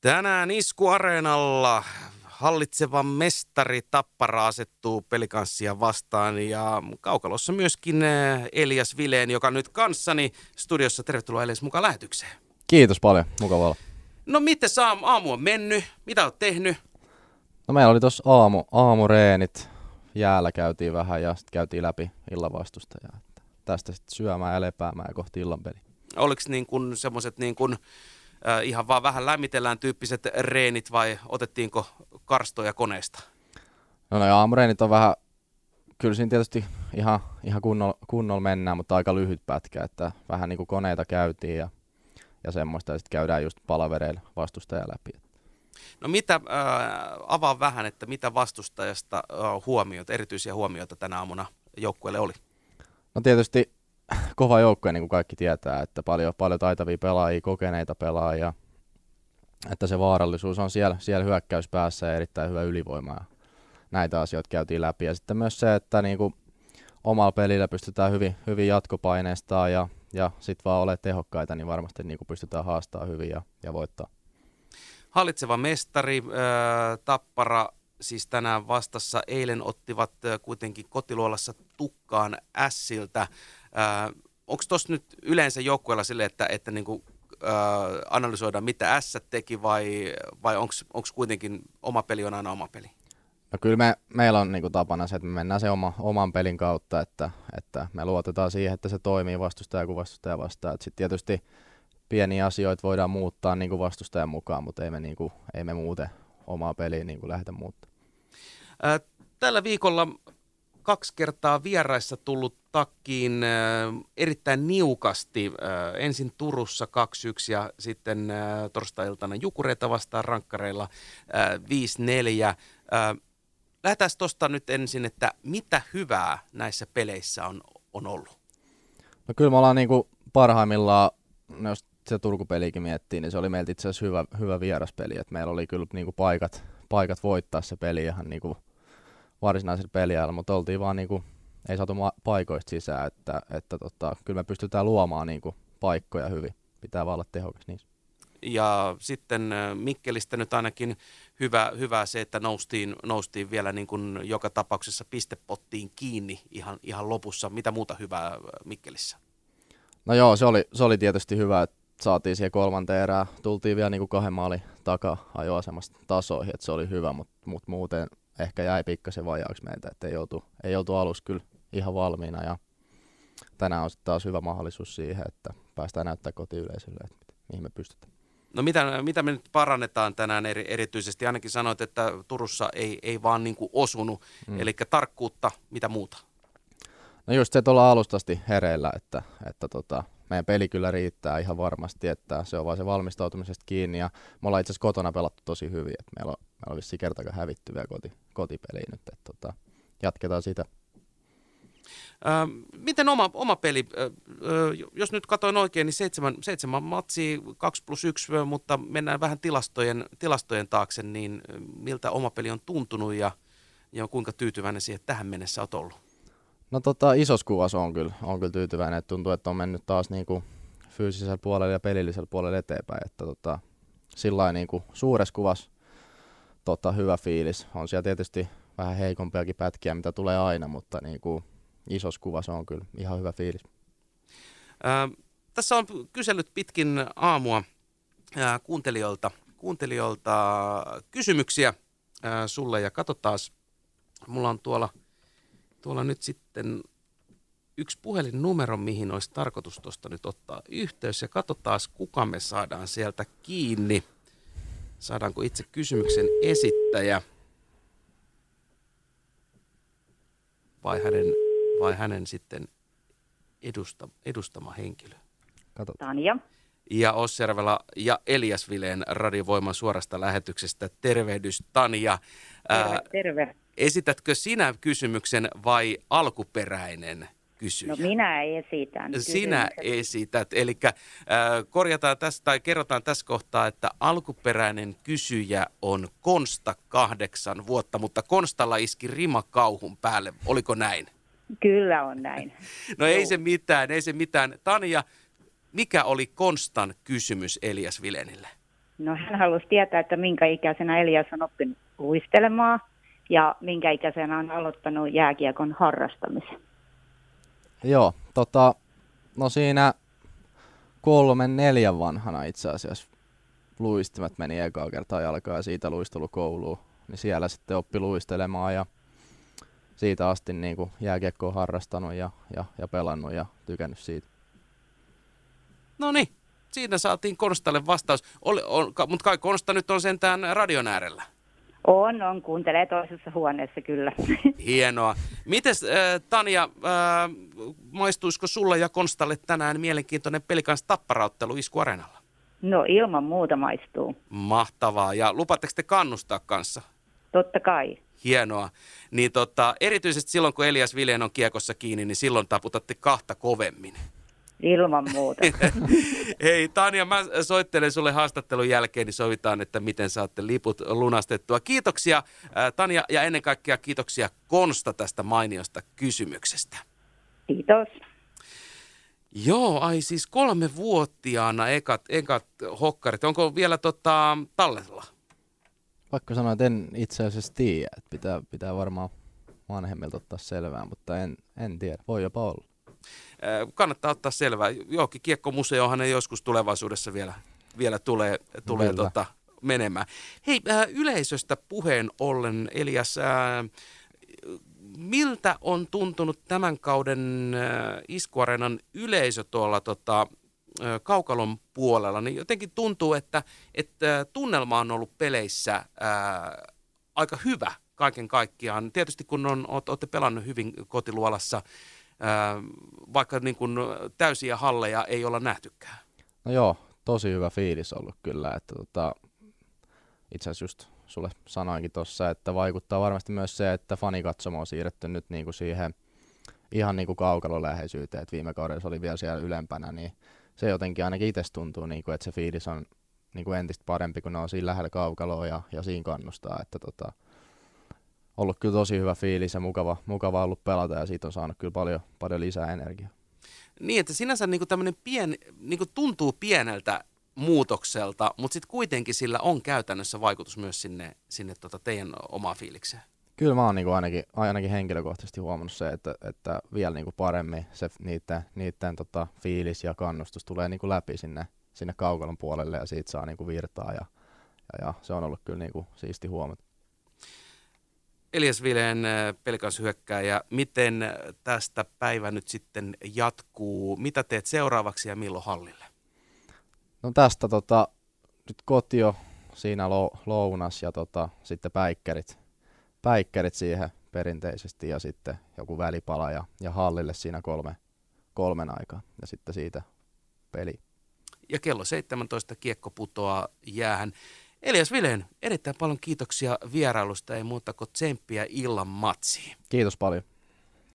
Tänään Isku-areenalla hallitseva mestari Tappara asettuu pelikanssia vastaan ja kaukalossa myöskin eh, Elias Vileen, joka nyt kanssani studiossa. Tervetuloa Elias mukaan lähetykseen. Kiitos paljon, mukava olla. No miten aamu, aamu on mennyt? Mitä olet tehnyt? No meillä oli tuossa aamu, aamureenit. Jäällä käytiin vähän ja sitten käytiin läpi illan vastusta. Ja tästä sitten syömään ja lepäämään ja kohti illanpeli. Oliko niin kuin semmoiset niin kuin, äh, ihan vaan vähän lämmitellään tyyppiset reenit vai otettiinko karstoja koneesta? No, no aamureenit on vähän, kyllä siinä tietysti ihan, ihan kunnolla kunnol mennään, mutta aika lyhyt pätkä, että vähän niin kuin koneita käytiin ja, ja semmoista ja sitten käydään just palavereilla vastustaja läpi. No mitä, äh, avaa vähän, että mitä vastustajasta äh, huomioita, erityisiä huomioita tänä aamuna joukkueelle oli? No tietysti kova joukkue, niin kuin kaikki tietää, että paljon, paljon taitavia pelaajia, kokeneita pelaajia, että se vaarallisuus on siellä, siellä hyökkäyspäässä ja erittäin hyvä ylivoima. Ja näitä asioita käytiin läpi. Ja sitten myös se, että niin kuin omalla pelillä pystytään hyvin, hyvin jatkopaineistaan ja, ja sitten vaan ole tehokkaita, niin varmasti niin kuin pystytään haastamaan hyvin ja, ja voittaa. Hallitseva mestari, Tappara, siis tänään vastassa. Eilen ottivat kuitenkin kotiluolassa tukkaan Ässiltä. Onko tuossa nyt yleensä joukkueella sille, että, että niinku, äh, analysoidaan mitä S teki vai, vai onko kuitenkin oma peli on aina oma peli? No kyllä me, meillä on niinku tapana se, että me mennään se oma, oman pelin kautta, että, että me luotetaan siihen, että se toimii vastustaja kuin vastustaja vastaan. Sitten tietysti pieniä asioita voidaan muuttaa niin kuin vastustajan mukaan, mutta ei me, niin kuin, ei me muuten omaa peliä niin kuin lähdetä muuttaa. Tällä viikolla kaksi kertaa vieraissa tullut takkiin äh, erittäin niukasti. Äh, ensin Turussa 2-1 ja sitten äh, torstai-iltana Jukureita vastaan rankkareilla äh, 5-4. Äh, lähdetään tuosta nyt ensin, että mitä hyvää näissä peleissä on, on ollut? No kyllä me ollaan niin parhaimmillaan, no jos se Turku-pelikin miettii, niin se oli meiltä itse asiassa hyvä, hyvä vieraspeli. Et meillä oli kyllä niin kuin paikat, paikat voittaa se peli ihan kuin varsinaisella peliajalla, mutta oltiin vaan niin kuin, ei saatu paikoista sisään, että, että tota, kyllä me pystytään luomaan niin kuin paikkoja hyvin. Pitää vaan olla tehokas niissä. Ja sitten Mikkelistä nyt ainakin hyvä, hyvä se, että noustiin, noustiin vielä niin kuin joka tapauksessa pistepottiin kiinni ihan, ihan lopussa. Mitä muuta hyvää Mikkelissä? No joo, se oli, se oli tietysti hyvä, että saatiin siihen kolmanteen erään. Tultiin vielä niin kuin kahden maalin takaa ajoasemasta tasoihin, että se oli hyvä, mutta mut muuten ehkä jäi pikkasen vajaaksi meiltä, että ei oltu, ei oltu alussa kyllä ihan valmiina ja tänään on sitten taas hyvä mahdollisuus siihen, että päästään näyttää kotiyleisölle, että mihin me pystytään. No mitä, mitä me nyt parannetaan tänään eri, erityisesti? Ainakin sanoit, että Turussa ei, ei vaan niin kuin osunut, mm. eli tarkkuutta, mitä muuta? No just se, että ollaan alustasti hereillä, että, että tota, meidän peli kyllä riittää ihan varmasti, että se on vaan se valmistautumisesta kiinni ja me ollaan itse asiassa kotona pelattu tosi hyvin, että meillä on, meillä on vissiin kertakaan hävitty vielä koti, kotipeliin nyt, että tota, jatketaan sitä. Äh, miten oma, oma peli, äh, jos nyt katsoin oikein, niin seitsemän, seitsemän matsia, 2 plus 1, mutta mennään vähän tilastojen, tilastojen taakse, niin miltä oma peli on tuntunut ja, ja kuinka tyytyväinen siihen tähän mennessä olet ollut? No tota, isossa kuvassa on kyllä, on kyllä tyytyväinen, että tuntuu, että on mennyt taas niinku fyysisellä puolella ja pelillisellä puolella eteenpäin, että tota, sillä niinku suuressa kuvassa tota, hyvä fiilis. On siellä tietysti vähän heikompiakin pätkiä, mitä tulee aina, mutta niinku, isossa kuvassa on kyllä ihan hyvä fiilis. Ää, tässä on kysellyt pitkin aamua ää, kuuntelijoilta, kuuntelijoilta kysymyksiä ää, sulle ja katsotaan, mulla on tuolla – tuolla nyt sitten yksi puhelinnumero, mihin olisi tarkoitus tuosta nyt ottaa yhteys ja katsotaan, kuka me saadaan sieltä kiinni. Saadaanko itse kysymyksen esittäjä vai hänen, vai hänen sitten edusta, edustama henkilö. Katsotaan. Tanja. Ja Osservela ja Elias Vileen radiovoiman suorasta lähetyksestä. Tervehdys Tanja. Terve, terve. Esitätkö sinä kysymyksen vai alkuperäinen kysyjä? No minä esitän. Sinä esität. Eli äh, korjataan tässä tai kerrotaan tässä kohtaa, että alkuperäinen kysyjä on Konsta kahdeksan vuotta, mutta Konstalla iski rima kauhun päälle. Oliko näin? Kyllä on näin. no ei se mitään, ei se mitään. Tanja, mikä oli Konstan kysymys Elias Vilenille? No hän halusi tietää, että minkä ikäisenä Elias on oppinut luistelemaan ja minkä ikäisenä on aloittanut jääkiekon harrastamisen. Joo, tota, no siinä kolmen neljän vanhana itse asiassa luistimet meni ekaa kertaa jalkaan ja siitä luistelukouluun. Niin siellä sitten oppi luistelemaan ja siitä asti niin kuin jääkiekkoa harrastanut ja, ja, ja pelannut ja tykännyt siitä. No niin, siinä saatiin Konstalle vastaus. Oli, on, mutta kai Konsta nyt on sentään radion äärellä. On, on. Kuuntelee toisessa huoneessa kyllä. Hienoa. Mites äh, Tanja, äh, maistuisiko sulle ja Konstalle tänään mielenkiintoinen pelikans tapparauttelu Isku Areenalla? No ilman muuta maistuu. Mahtavaa. Ja lupatteko te kannustaa kanssa? Totta kai. Hienoa. Niin tota, erityisesti silloin, kun Elias Viljen on kiekossa kiinni, niin silloin taputatte kahta kovemmin. Ilman muuta. Hei Tanja, mä soittelen sulle haastattelun jälkeen, niin sovitaan, että miten saatte liput lunastettua. Kiitoksia Tanja ja ennen kaikkea kiitoksia Konsta tästä mainiosta kysymyksestä. Kiitos. Joo, ai siis kolme vuotiaana ekat, ekat hokkarit. Onko vielä tota, tallella? Pakko sanoa, että en itse asiassa tiedä. Että pitää, pitää varmaan vanhemmilta ottaa selvää, mutta en, en tiedä. Voi jopa olla. Kannattaa ottaa selvää. Johonkin kiekkomuseohan ei joskus tulevaisuudessa vielä, vielä tulee, tulee tota, menemään. Hei, yleisöstä puheen ollen, Elias, miltä on tuntunut tämän kauden Iskuarenan yleisö tuolla tota, kaukalon puolella, niin jotenkin tuntuu, että, että tunnelma on ollut peleissä ää, aika hyvä kaiken kaikkiaan. Tietysti kun on, olette pelannut hyvin kotiluolassa, vaikka niin kuin täysiä halleja ei olla nähtykään. No joo, tosi hyvä fiilis ollut kyllä. Että tota, itse asiassa just sulle sanoinkin tuossa, että vaikuttaa varmasti myös se, että fanikatsomo on siirretty nyt niin kuin siihen ihan niin kuin kaukalon läheisyyteen, että viime kaudella oli vielä siellä ylempänä, niin se jotenkin ainakin itse tuntuu, niin kuin, että se fiilis on niin kuin entistä parempi, kun ne on siinä lähellä kaukaloa ja, ja siinä kannustaa. Että tota, ollut kyllä tosi hyvä fiilis ja mukava, mukava ollut pelata ja siitä on saanut kyllä paljon, paljon lisää energiaa. Niin, että sinänsä niin kuin pien, niin kuin tuntuu pieneltä muutokselta, mutta sitten kuitenkin sillä on käytännössä vaikutus myös sinne, sinne tota teidän omaa fiilikseen. Kyllä mä oon niinku ainakin, ainakin henkilökohtaisesti huomannut se, että, että vielä niinku paremmin se niiden, niiden tota fiilis ja kannustus tulee niinku läpi sinne, sinne kaukalon puolelle ja siitä saa niinku virtaa ja, ja, ja se on ollut kyllä niinku siisti huomata. Elias Vileen äh, pelikas hyökkääjä, miten tästä päivä nyt sitten jatkuu? Mitä teet seuraavaksi ja milloin hallille? No tästä tota, nyt kotio, siinä lounas ja tota, sitten päikkärit päikkärit siihen perinteisesti ja sitten joku välipala ja, ja hallille siinä kolme, kolmen aikaa ja sitten siitä peli. Ja kello 17 kiekko putoaa jäähän. Elias Vileen, erittäin paljon kiitoksia vierailusta, ei muuta kuin tsemppiä illan matsiin. Kiitos paljon.